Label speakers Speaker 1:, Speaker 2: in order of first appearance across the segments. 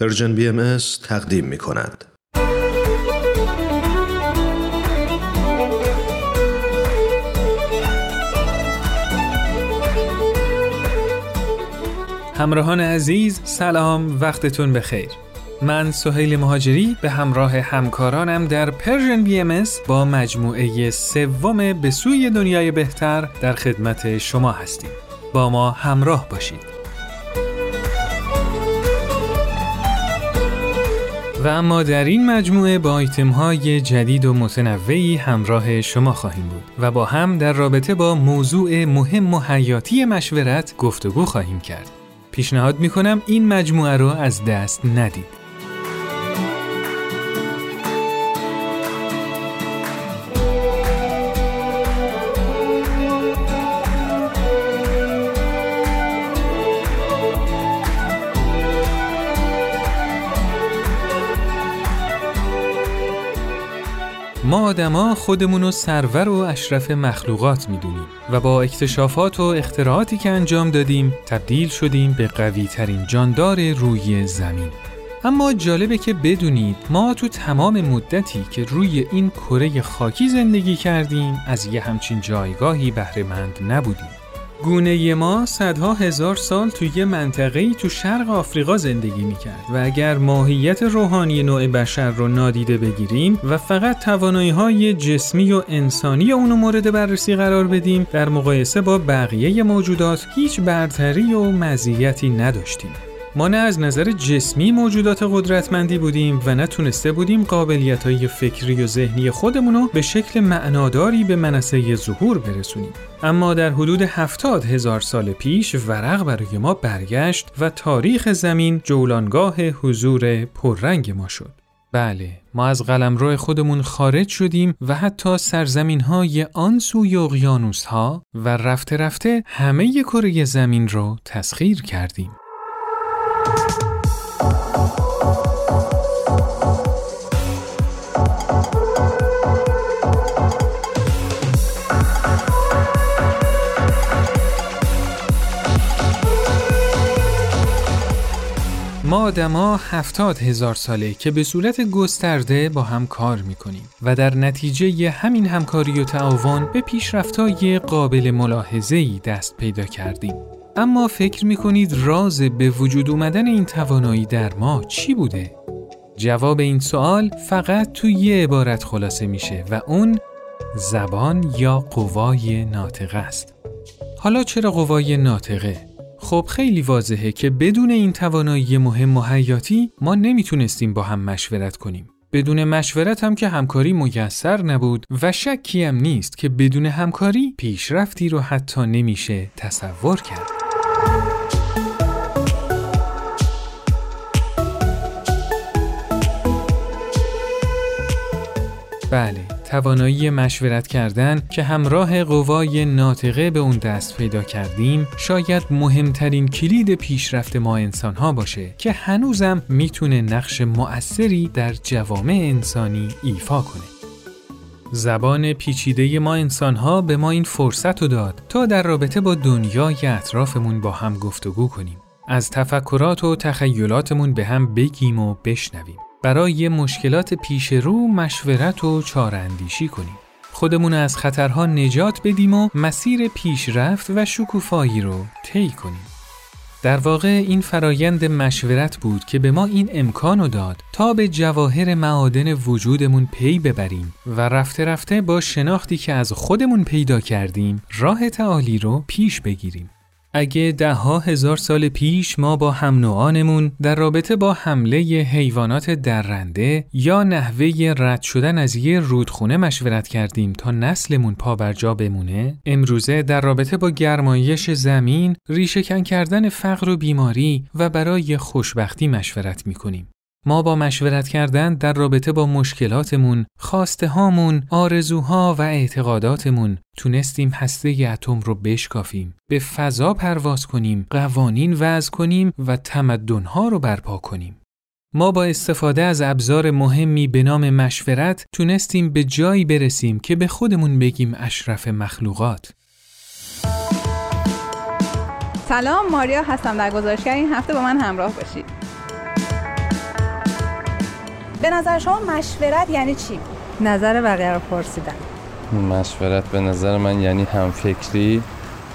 Speaker 1: Persian BMS تقدیم می کند.
Speaker 2: همراهان عزیز سلام وقتتون بخیر. من سهیل مهاجری به همراه همکارانم در Persian BMS با مجموعه سوم به سوی دنیای بهتر در خدمت شما هستیم. با ما همراه باشید. و اما در این مجموعه با آیتم های جدید و متنوعی همراه شما خواهیم بود و با هم در رابطه با موضوع مهم و حیاتی مشورت گفتگو خواهیم کرد. پیشنهاد می کنم این مجموعه رو از دست ندید. ما آدما خودمون رو سرور و اشرف مخلوقات می‌دونیم و با اکتشافات و اختراعاتی که انجام دادیم تبدیل شدیم به قوی ترین جاندار روی زمین. اما جالبه که بدونید ما تو تمام مدتی که روی این کره خاکی زندگی کردیم از یه همچین جایگاهی بهره مند نبودیم. گونه ما صدها هزار سال توی یه منطقه‌ای تو شرق آفریقا زندگی می‌کرد و اگر ماهیت روحانی نوع بشر رو نادیده بگیریم و فقط توانایی های جسمی و انسانی اونو مورد بررسی قرار بدیم در مقایسه با بقیه موجودات هیچ برتری و مزیتی نداشتیم. ما نه از نظر جسمی موجودات قدرتمندی بودیم و نه تونسته بودیم قابلیت های فکری و ذهنی خودمونو به شکل معناداری به منصه ظهور برسونیم. اما در حدود هفتاد هزار سال پیش ورق برای ما برگشت و تاریخ زمین جولانگاه حضور پررنگ ما شد. بله، ما از قلمرو خودمون خارج شدیم و حتی سرزمین های آن سوی اقیانوس ها و رفته رفته همه کره زمین رو تسخیر کردیم. ما آدما هفتاد هزار ساله که به صورت گسترده با هم کار می‌کنیم و در نتیجه همین همکاری و تعاون به پیشرفتهای قابل ملاحظه‌ای دست پیدا کردیم. اما فکر می کنید راز به وجود اومدن این توانایی در ما چی بوده؟ جواب این سوال فقط تو یه عبارت خلاصه میشه و اون زبان یا قوای ناطقه است. حالا چرا قوای ناطقه؟ خب خیلی واضحه که بدون این توانایی مهم و حیاتی ما نمی‌تونستیم با هم مشورت کنیم. بدون مشورت هم که همکاری میسر نبود و شکی هم نیست که بدون همکاری پیشرفتی رو حتی نمیشه تصور کرد. بله توانایی مشورت کردن که همراه قوای ناطقه به اون دست پیدا کردیم شاید مهمترین کلید پیشرفت ما انسان ها باشه که هنوزم می‌تونه نقش مؤثری در جوامع انسانی ایفا کنه. زبان پیچیده ما انسان ها به ما این فرصت رو داد تا در رابطه با دنیای اطرافمون با هم گفتگو کنیم. از تفکرات و تخیلاتمون به هم بگیم و بشنویم. برای مشکلات پیش رو مشورت و چاراندیشی کنیم. خودمون از خطرها نجات بدیم و مسیر پیشرفت و شکوفایی رو طی کنیم. در واقع این فرایند مشورت بود که به ما این امکان رو داد تا به جواهر معادن وجودمون پی ببریم و رفته رفته با شناختی که از خودمون پیدا کردیم راه تعالی رو پیش بگیریم. اگه ده ها هزار سال پیش ما با هم نوعانمون در رابطه با حمله حیوانات درنده یا نحوه رد شدن از یه رودخونه مشورت کردیم تا نسلمون پابرجا بمونه امروزه در رابطه با گرمایش زمین ریشهکن کردن فقر و بیماری و برای خوشبختی مشورت می‌کنیم. ما با مشورت کردن در رابطه با مشکلاتمون، خواسته هامون، آرزوها و اعتقاداتمون تونستیم هسته اتم رو بشکافیم، به فضا پرواز کنیم، قوانین وضع کنیم و تمدنها رو برپا کنیم. ما با استفاده از ابزار مهمی به نام مشورت تونستیم به جایی برسیم که به خودمون بگیم اشرف مخلوقات.
Speaker 3: سلام ماریا هستم در گزارشگر این هفته با من همراه باشید. به نظر شما مشورت یعنی چی؟
Speaker 4: نظر بقیه رو پرسیدن.
Speaker 5: مشورت به نظر من یعنی همفکری.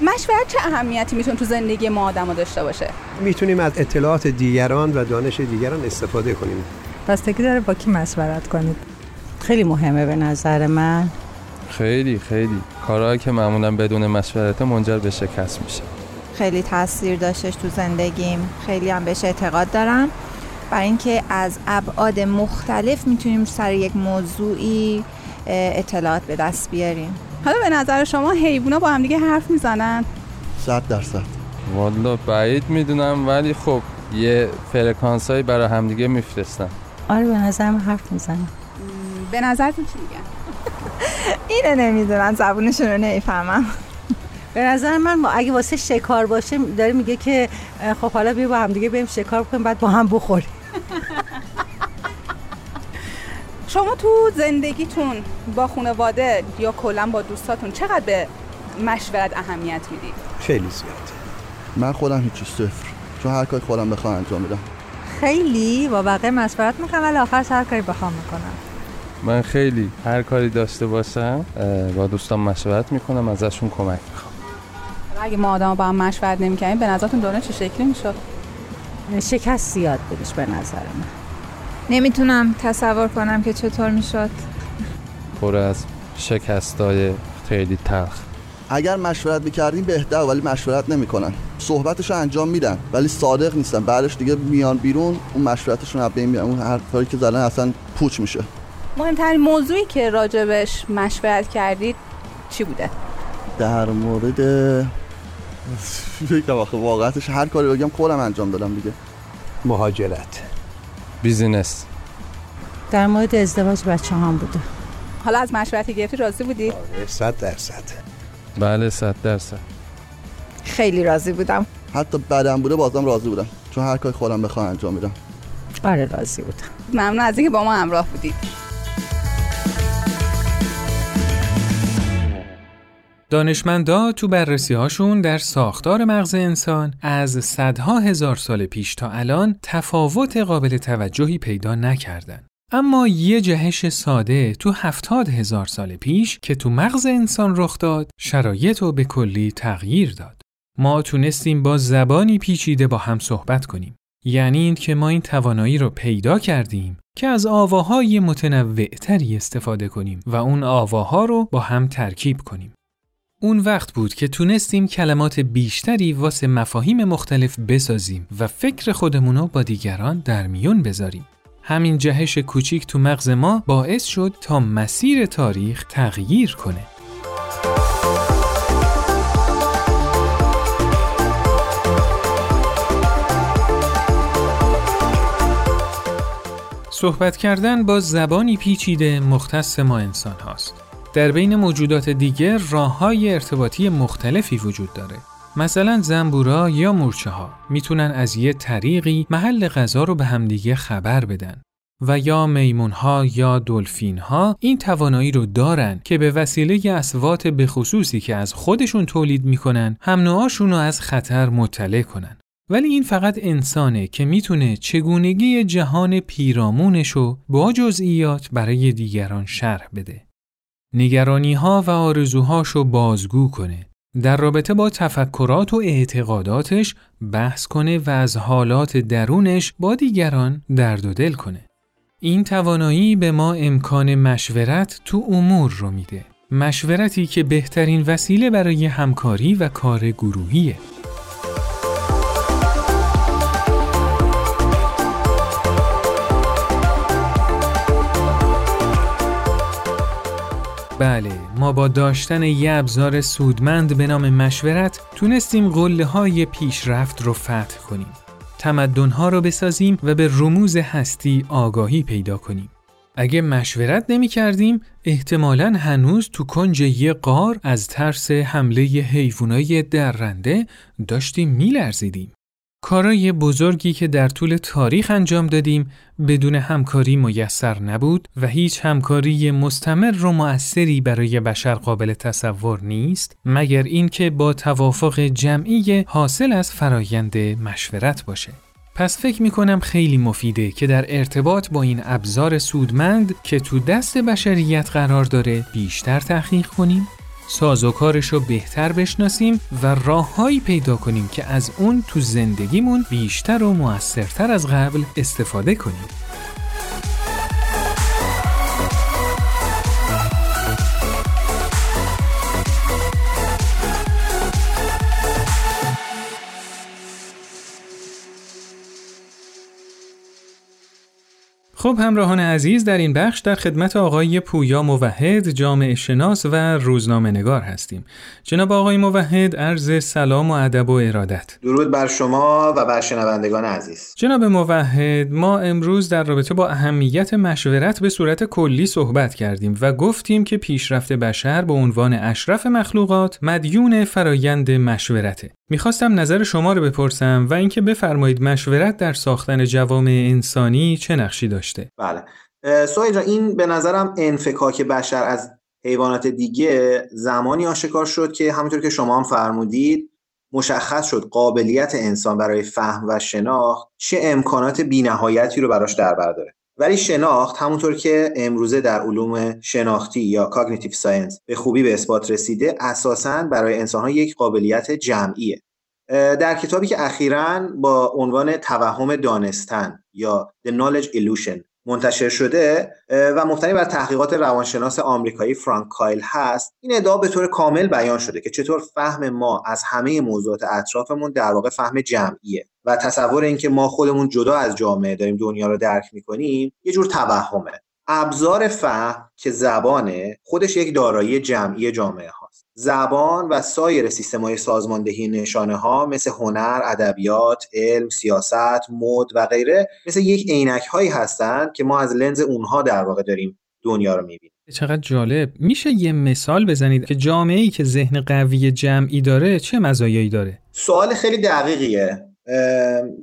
Speaker 3: مشورت چه اهمیتی می‌تونه تو زندگی ما آدم داشته باشه؟
Speaker 6: می‌تونیم از اطلاعات دیگران و دانش دیگران استفاده کنیم.
Speaker 4: بستگی داره با کی مشورت کنید؟
Speaker 7: خیلی مهمه به نظر من.
Speaker 5: خیلی خیلی. کارهایی که معمولا بدون مشورت منجر به شکست میشه.
Speaker 8: خیلی تاثیر داشتش تو زندگیم. خیلی هم بهش اعتقاد دارم. برای اینکه از ابعاد مختلف می‌تونیم سر یک موضوعی اطلاعات به دست بیاریم.
Speaker 3: حالا به نظر شما حیوونا با هم دیگه حرف می‌زنن؟
Speaker 9: صد درصد.
Speaker 5: والا بعید می‌دونم ولی خب یه فرکانس هایی برای همدیگه میفرستن.
Speaker 7: آره به نظرم حرف می‌زنم
Speaker 3: به نظرتون چی میگن؟
Speaker 8: اینه نمی‌دونم زبونشون رو نمی‌فهمم.
Speaker 7: به نظر من اگه واسه شکار باشه داره میگه که خب حالا بیا با هم دیگه بریم شکار کنیم بعد با هم بخوریم.
Speaker 3: شما تو زندگیتون با خانواده یا کلا با دوستاتون چقدر به مشورت اهمیت می‌دید
Speaker 6: خیلی زیاد.
Speaker 9: من خودم هیچی صفر. چون هر کاری خودم بخوام انجام میدم
Speaker 4: خیلی؟ با بقیه مشورت می‌کنم ولی آخر هر کاری بخوام می‌کنم.
Speaker 5: من خیلی هر کاری داشته باشم با دوستان مشورت می‌کنم ازشون کمک می‌خوام.
Speaker 3: اگه ما آدم با هم مشورت نمی‌کنیم به نظرتون دنیا چه شکلی می‌شد؟
Speaker 7: شکست زیاد بودش به نظر من.
Speaker 8: نمی‌تونم تصور کنم که چطور می‌شد.
Speaker 5: پر از شکستای خیلی تلخ.
Speaker 9: اگر مشورت می‌کردیم بهتر ولی مشورت نمی‌کنن. صحبتش رو انجام میدن ولی صادق نیستن. بعدش دیگه میان بیرون اون مشورتشون از بین اون هر کاری که زدن اصلا پوچ میشه.
Speaker 3: مهمترین موضوعی که راجبش مشورت کردید چی بوده؟
Speaker 9: در مورد فکر واقع واقعتش هر کاری بگم خودم انجام دادم دیگه.
Speaker 6: مهاجرت.
Speaker 5: بیزینس.
Speaker 7: در مورد ازدواج بچه هم بوده.
Speaker 3: حالا از مشورتی گرفتی راضی بودی؟
Speaker 6: صد درصد.
Speaker 5: بله صد درصد.
Speaker 8: خیلی راضی بودم.
Speaker 9: حتی بعدم بوده بازم راضی بودم. چون هر کاری خودم بخوام انجام میدم.
Speaker 7: آره راضی بودم.
Speaker 3: ممنون از اینکه با ما همراه بودید
Speaker 2: دانشمندا تو بررسی هاشون در ساختار مغز انسان از صدها هزار سال پیش تا الان تفاوت قابل توجهی پیدا نکردن. اما یه جهش ساده تو هفتاد هزار سال پیش که تو مغز انسان رخ داد شرایط رو به کلی تغییر داد. ما تونستیم با زبانی پیچیده با هم صحبت کنیم. یعنی این که ما این توانایی رو پیدا کردیم که از آواهای متنوعتری استفاده کنیم و اون آواها رو با هم ترکیب کنیم. اون وقت بود که تونستیم کلمات بیشتری واسه مفاهیم مختلف بسازیم و فکر خودمونو با دیگران در میون بذاریم. همین جهش کوچیک تو مغز ما باعث شد تا مسیر تاریخ تغییر کنه. صحبت کردن با زبانی پیچیده مختص ما انسان هاست. در بین موجودات دیگر راه های ارتباطی مختلفی وجود داره. مثلا زنبورا یا مورچه ها می‌تونن از یه طریقی محل غذا رو به همدیگه خبر بدن. و یا میمون ها یا دلفین ها این توانایی رو دارن که به وسیله اسوات به خصوصی که از خودشون تولید می‌کنن هم رو از خطر مطلع کنن. ولی این فقط انسانه که می‌تونه چگونگی جهان پیرامونش رو با جزئیات برای دیگران شرح بده. نگرانی ها و آرزوهاش رو بازگو کنه. در رابطه با تفکرات و اعتقاداتش بحث کنه و از حالات درونش با دیگران درد و دل کنه. این توانایی به ما امکان مشورت تو امور رو میده. مشورتی که بهترین وسیله برای همکاری و کار گروهیه. بله ما با داشتن یه ابزار سودمند به نام مشورت تونستیم قله های پیشرفت رو فتح کنیم. تمدنها رو بسازیم و به رموز هستی آگاهی پیدا کنیم. اگه مشورت نمی کردیم احتمالا هنوز تو کنج یه قار از ترس حمله حیوانای درنده داشتیم میلرزیدیم. کارای بزرگی که در طول تاریخ انجام دادیم بدون همکاری میسر نبود و هیچ همکاری مستمر و مؤثری برای بشر قابل تصور نیست مگر اینکه با توافق جمعی حاصل از فرایند مشورت باشه. پس فکر می کنم خیلی مفیده که در ارتباط با این ابزار سودمند که تو دست بشریت قرار داره بیشتر تحقیق کنیم سازوکارش رو بهتر بشناسیم و راههایی پیدا کنیم که از اون تو زندگیمون بیشتر و موثرتر از قبل استفاده کنیم. خب همراهان عزیز در این بخش در خدمت آقای پویا موحد جامعه شناس و روزنامه نگار هستیم. جناب آقای موحد عرض سلام و ادب و ارادت.
Speaker 10: درود بر شما و بر شنوندگان عزیز.
Speaker 2: جناب موحد ما امروز در رابطه با اهمیت مشورت به صورت کلی صحبت کردیم و گفتیم که پیشرفت بشر به عنوان اشرف مخلوقات مدیون فرایند مشورته. می‌خواستم نظر شما رو بپرسم و اینکه بفرمایید مشورت در ساختن جوامع انسانی چه نقشی داشته.
Speaker 10: بله. سهیل جان این به نظرم انفکاک بشر از حیوانات دیگه زمانی آشکار شد که همونطور که شما هم فرمودید مشخص شد قابلیت انسان برای فهم و شناخت چه امکانات بینهایتی رو براش در بر داره. ولی شناخت همونطور که امروزه در علوم شناختی یا cognitive science به خوبی به اثبات رسیده اساساً برای انسانها یک قابلیت جمعیه. در کتابی که اخیرا با عنوان توهم دانستن یا The Knowledge Illusion منتشر شده و مبتنی بر تحقیقات روانشناس آمریکایی فرانک کایل هست این ادعا به طور کامل بیان شده که چطور فهم ما از همه موضوعات اطرافمون در واقع فهم جمعیه و تصور اینکه ما خودمون جدا از جامعه داریم دنیا رو درک می‌کنیم یه جور توهمه. ابزار فهم که زبانه خودش یک دارایی جمعی جامعه هاست زبان و سایر سیستم های سازماندهی نشانه ها مثل هنر، ادبیات، علم، سیاست، مد و غیره مثل یک عینک هایی هستند که ما از لنز اونها در واقع داریم دنیا رو می‌بینیم.
Speaker 2: چقدر جالب. میشه یه مثال بزنید که جامعه ای که ذهن قوی جمعی داره چه مزایایی داره؟
Speaker 10: سوال خیلی دقیقیه.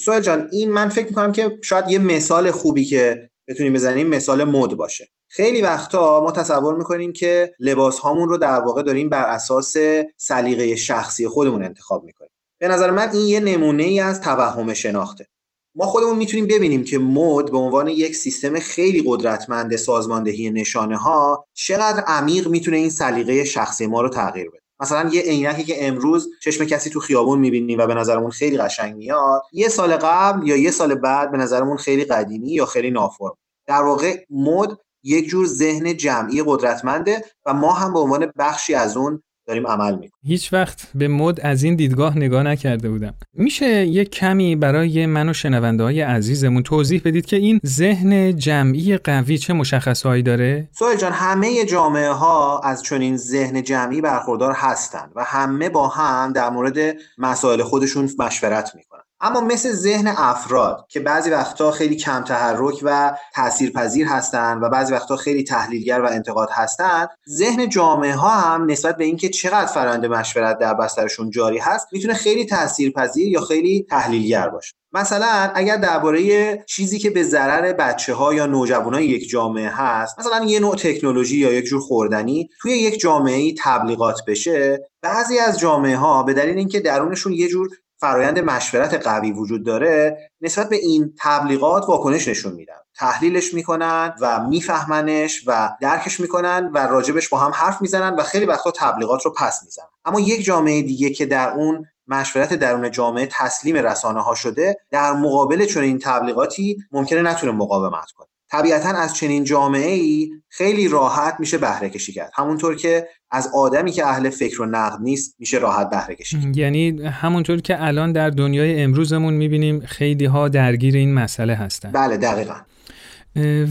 Speaker 10: سوال جان این من فکر می‌کنم که شاید یه مثال خوبی که بتونیم بزنیم مثال مد باشه. خیلی وقتا ما تصور می‌کنیم که لباس هامون رو در واقع داریم بر اساس سلیقه شخصی خودمون انتخاب می‌کنیم. به نظر من این یه نمونه ای از توهم شناخته. ما خودمون می‌تونیم ببینیم که مد به عنوان یک سیستم خیلی قدرتمند سازماندهی نشانه ها چقدر عمیق می‌تونه این سلیقه شخصی ما رو تغییر بده. مثلا یه عینکی که امروز چشم کسی تو خیابون می‌بینیم و به نظرمون خیلی قشنگ میاد یه سال قبل یا یه سال بعد به نظرمون خیلی قدیمی یا خیلی نافرم. در واقع مد یک جور ذهن جمعی قدرتمنده و ما هم به عنوان بخشی از اون داریم عمل می‌کنیم.
Speaker 2: هیچ وقت به مد از این دیدگاه نگاه نکرده بودم. میشه یک کمی برای من و شنونده های عزیزمون توضیح بدید که این ذهن جمعی قوی چه مشخصهایی داره؟
Speaker 10: سوال جان همه جامعه ها از چنین ذهن جمعی برخوردار هستند و همه با هم در مورد مسائل خودشون مشورت می‌کنن. اما مثل ذهن افراد که بعضی وقتا خیلی کم تحرک و تاثیرپذیر هستند و بعضی وقتا خیلی تحلیلگر و انتقاد هستند ذهن جامعه ها هم نسبت به اینکه چقدر فرآیند مشورت در بسترشون جاری هست می‌تونه خیلی تاثیرپذیر یا خیلی تحلیلگر باشه. مثلا اگر درباره چیزی که به ضرر بچه ها یا نوجوانای یک جامعه هست مثلا یه نوع تکنولوژی یا یک جور خوردنی توی یک جامعه تبلیغات بشه بعضی از جامعه ها به دلیل اینکه درونشون یه جور فرایند مشورت قوی وجود داره نسبت به این تبلیغات واکنش نشون میدن. تحلیلش می‌کنن و میفهمنش و درکش می‌کنن و راجبش با هم حرف می‌زنن و خیلی وقتا تبلیغات رو پس می‌زنن. اما یک جامعه دیگه که در اون مشورت درون جامعه تسلیم رسانه ها شده در مقابل چون این تبلیغاتی ممکنه نتونه مقاومت کنه. طبیعتا از چنین جامعه ای خیلی راحت میشه بهره کشی کرد. همونطور که از آدمی که اهل فکر و نقد نیست میشه راحت بهره کشی
Speaker 2: یعنی همونطور که الان در دنیای امروزمون می‌بینیم خیلی ها درگیر این مسئله هستن.
Speaker 10: بله دقیقا.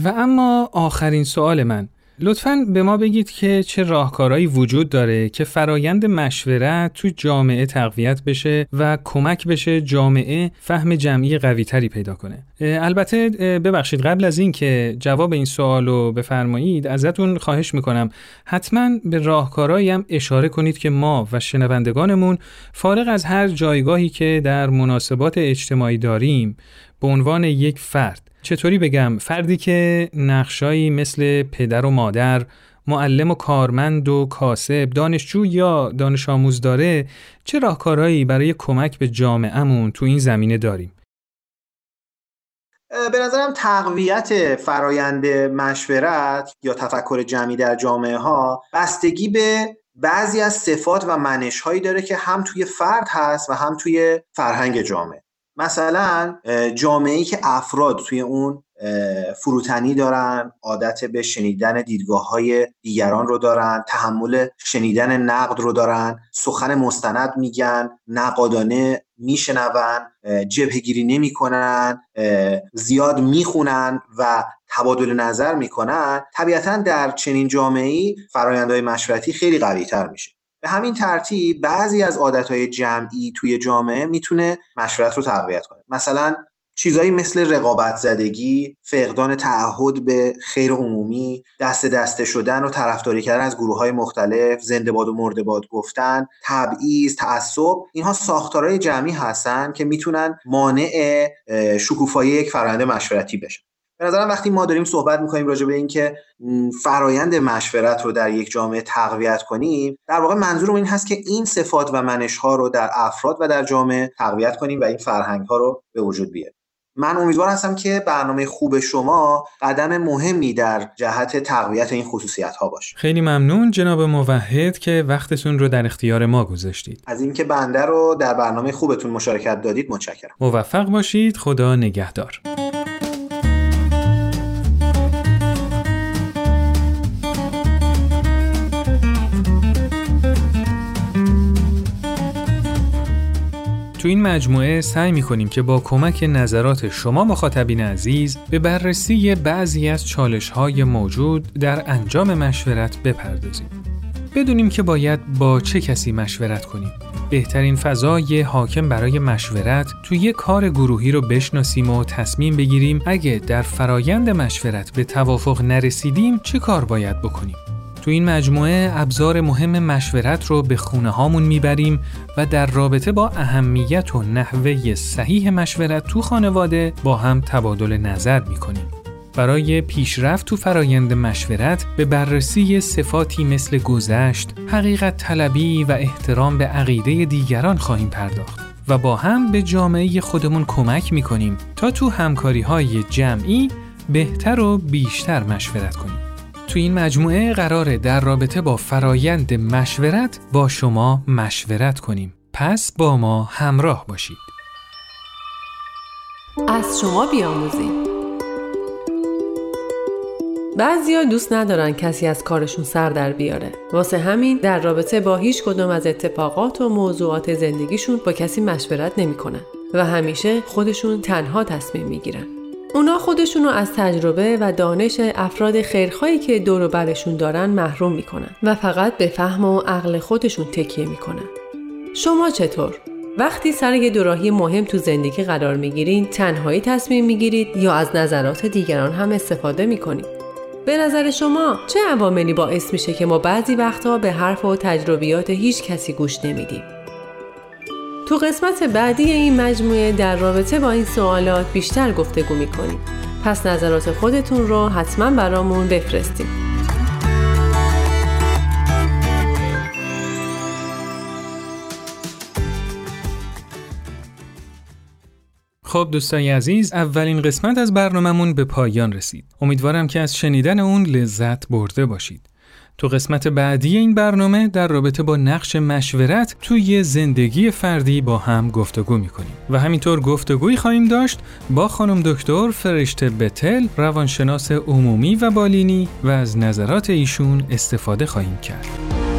Speaker 2: و اما آخرین سوال من. لطفا به ما بگید که چه راهکارهایی وجود داره که فرایند مشورت تو جامعه تقویت بشه و کمک بشه جامعه فهم جمعی قوی تری پیدا کنه. البته ببخشید قبل از این که جواب این سوال رو بفرمایید ازتون خواهش می‌کنم حتما به راهکارهایی هم اشاره کنید که ما و شنوندگانمون فارغ از هر جایگاهی که در مناسبات اجتماعی داریم به عنوان یک فرد. چطوری بگم؟ فردی که نقشایی مثل پدر و مادر معلم و کارمند و کاسب دانشجو یا دانش آموز داره چه راهکارهایی برای کمک به جامعهمون تو این زمینه داریم؟
Speaker 10: به نظرم تقویت فرایند مشورت یا تفکر جمعی در جامعه ها بستگی به بعضی از صفات و منش هایی داره که هم توی فرد هست و هم توی فرهنگ جامعه. مثلا جامعه ای که افراد توی اون فروتنی دارن عادت به شنیدن دیدگاه های دیگران رو دارن تحمل شنیدن نقد رو دارن سخن مستند میگن نقادانه میشنون جبهگیری نمی‌کنن زیاد می‌خونن و تبادل نظر می‌کنن طبیعتا در چنین جامعه ای فرایندهای مشورتی خیلی قوی تر میشه. به همین ترتیب بعضی از عادتهای جمعی توی جامعه می‌تونه مشورت رو تقویت کنه مثلا چیزایی مثل رقابت زدگی، فقدان تعهد به خیر عمومی، دست دسته شدن و طرفداری کردن از گروه های مختلف، زنده باد و مرده باد گفتن، تبعیض، تعصب، اینها ساختارهای جمعی هستن که می‌تونن مانع شکوفایی یک فرآیند مشورتی بشن. به نظرم وقتی ما داریم صحبت می‌کنیم راجع به اینکه فرایند مشورت رو در یک جامعه تقویت کنیم در واقع منظورم این هست که این صفات و منش ها رو در افراد و در جامعه تقویت کنیم و این فرهنگ ها رو به وجود بیاریم. من امیدوار هستم که برنامه خوب شما قدم مهمی در جهت تقویت این خصوصیت ها باشه.
Speaker 2: خیلی ممنون جناب موحد که وقتتون رو در اختیار ما گذاشتید.
Speaker 10: از اینکه بنده رو در برنامه خوبتون مشارکت دادید متشکرم.
Speaker 2: موفق باشید. خدا نگهدار. تو این مجموعه سعی می کنیم که با کمک نظرات شما مخاطبین عزیز به بررسی بعضی از چالش های موجود در انجام مشورت بپردازیم. بدونیم که باید با چه کسی مشورت کنیم. بهترین فضای حاکم برای مشورت توی یه کار گروهی رو بشناسیم و تصمیم بگیریم اگه در فرایند مشورت به توافق نرسیدیم چه کار باید بکنیم. تو این مجموعه ابزار مهم مشورت رو به خونه هامون می‌بریم و در رابطه با اهمیت و نحوه صحیح مشورت تو خانواده با هم تبادل نظر می‌کنیم. برای پیشرفت تو فرایند مشورت به بررسی صفاتی مثل گذشت، حقیقت طلبی و احترام به عقیده دیگران خواهیم پرداخت و با هم به جامعه خودمون کمک می‌کنیم تا تو همکاری های جمعی بهتر و بیشتر مشورت کنیم. تو این مجموعه قراره در رابطه با فرایند مشورت با شما مشورت کنیم. پس با ما همراه باشید.
Speaker 11: از شما بیاموزیم. بعضیا دوست ندارن کسی از کارشون سر در بیاره. واسه همین در رابطه با هیچ کدوم از اتفاقات و موضوعات زندگیشون با کسی مشورت نمی‌کنن و همیشه خودشون تنها تصمیم می‌گیرن. اونا خودشونو از تجربه و دانش افراد خیرخواهی که دور برشون دارن محروم می‌کنن و فقط به فهم و عقل خودشون تکیه می‌کنن. شما چطور؟ وقتی سر یه دوراهی مهم تو زندگی قرار می‌گیرین تنهایی تصمیم می‌گیرید یا از نظرات دیگران هم استفاده می‌کنید؟ به نظر شما چه عواملی باعث میشه که ما بعضی وقتها به حرف و تجربیات هیچ کسی گوش نمیدیم؟ تو قسمت بعدی این مجموعه در رابطه با این سوالات بیشتر گفتگو می‌کنیم. پس نظرات خودتون رو حتما برامون بفرستید.
Speaker 2: خب دوستای عزیز اولین قسمت از برنامهمون به پایان رسید. امیدوارم که از شنیدن اون لذت برده باشید. تو قسمت بعدی این برنامه در رابطه با نقش مشورت توی زندگی فردی با هم گفتگو می‌کنیم و همینطور گفتگویی خواهیم داشت با خانم دکتر فرشته بتل روانشناس عمومی و بالینی و از نظرات ایشون استفاده خواهیم کرد.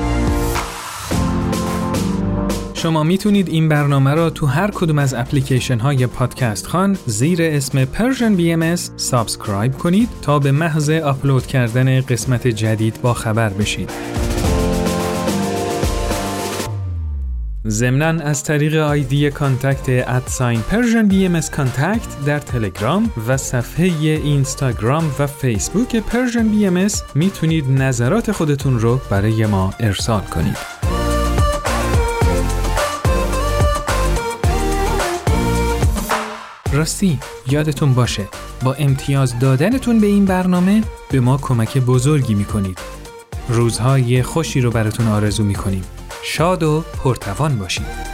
Speaker 2: شما می‌تونید این برنامه را تو هر کدوم از اپلیکیشن های پادکست خوان زیر اسم Persian BMS subscribe کنید تا به محض آپلود کردن قسمت جدید با خبر بشید. ضمناً از طریق ID contact at sign Persian BMS contact در تلگرام و صفحه اینستاگرام و فیسبوک Persian BMS می‌تونید نظرات خودتون رو برای ما ارسال کنید. راستی یادتون باشه با امتیاز دادنتون به این برنامه به ما کمک بزرگی می‌کنید. روزهای خوشی رو براتون آرزو می‌کنیم. شاد و پرتوان باشید.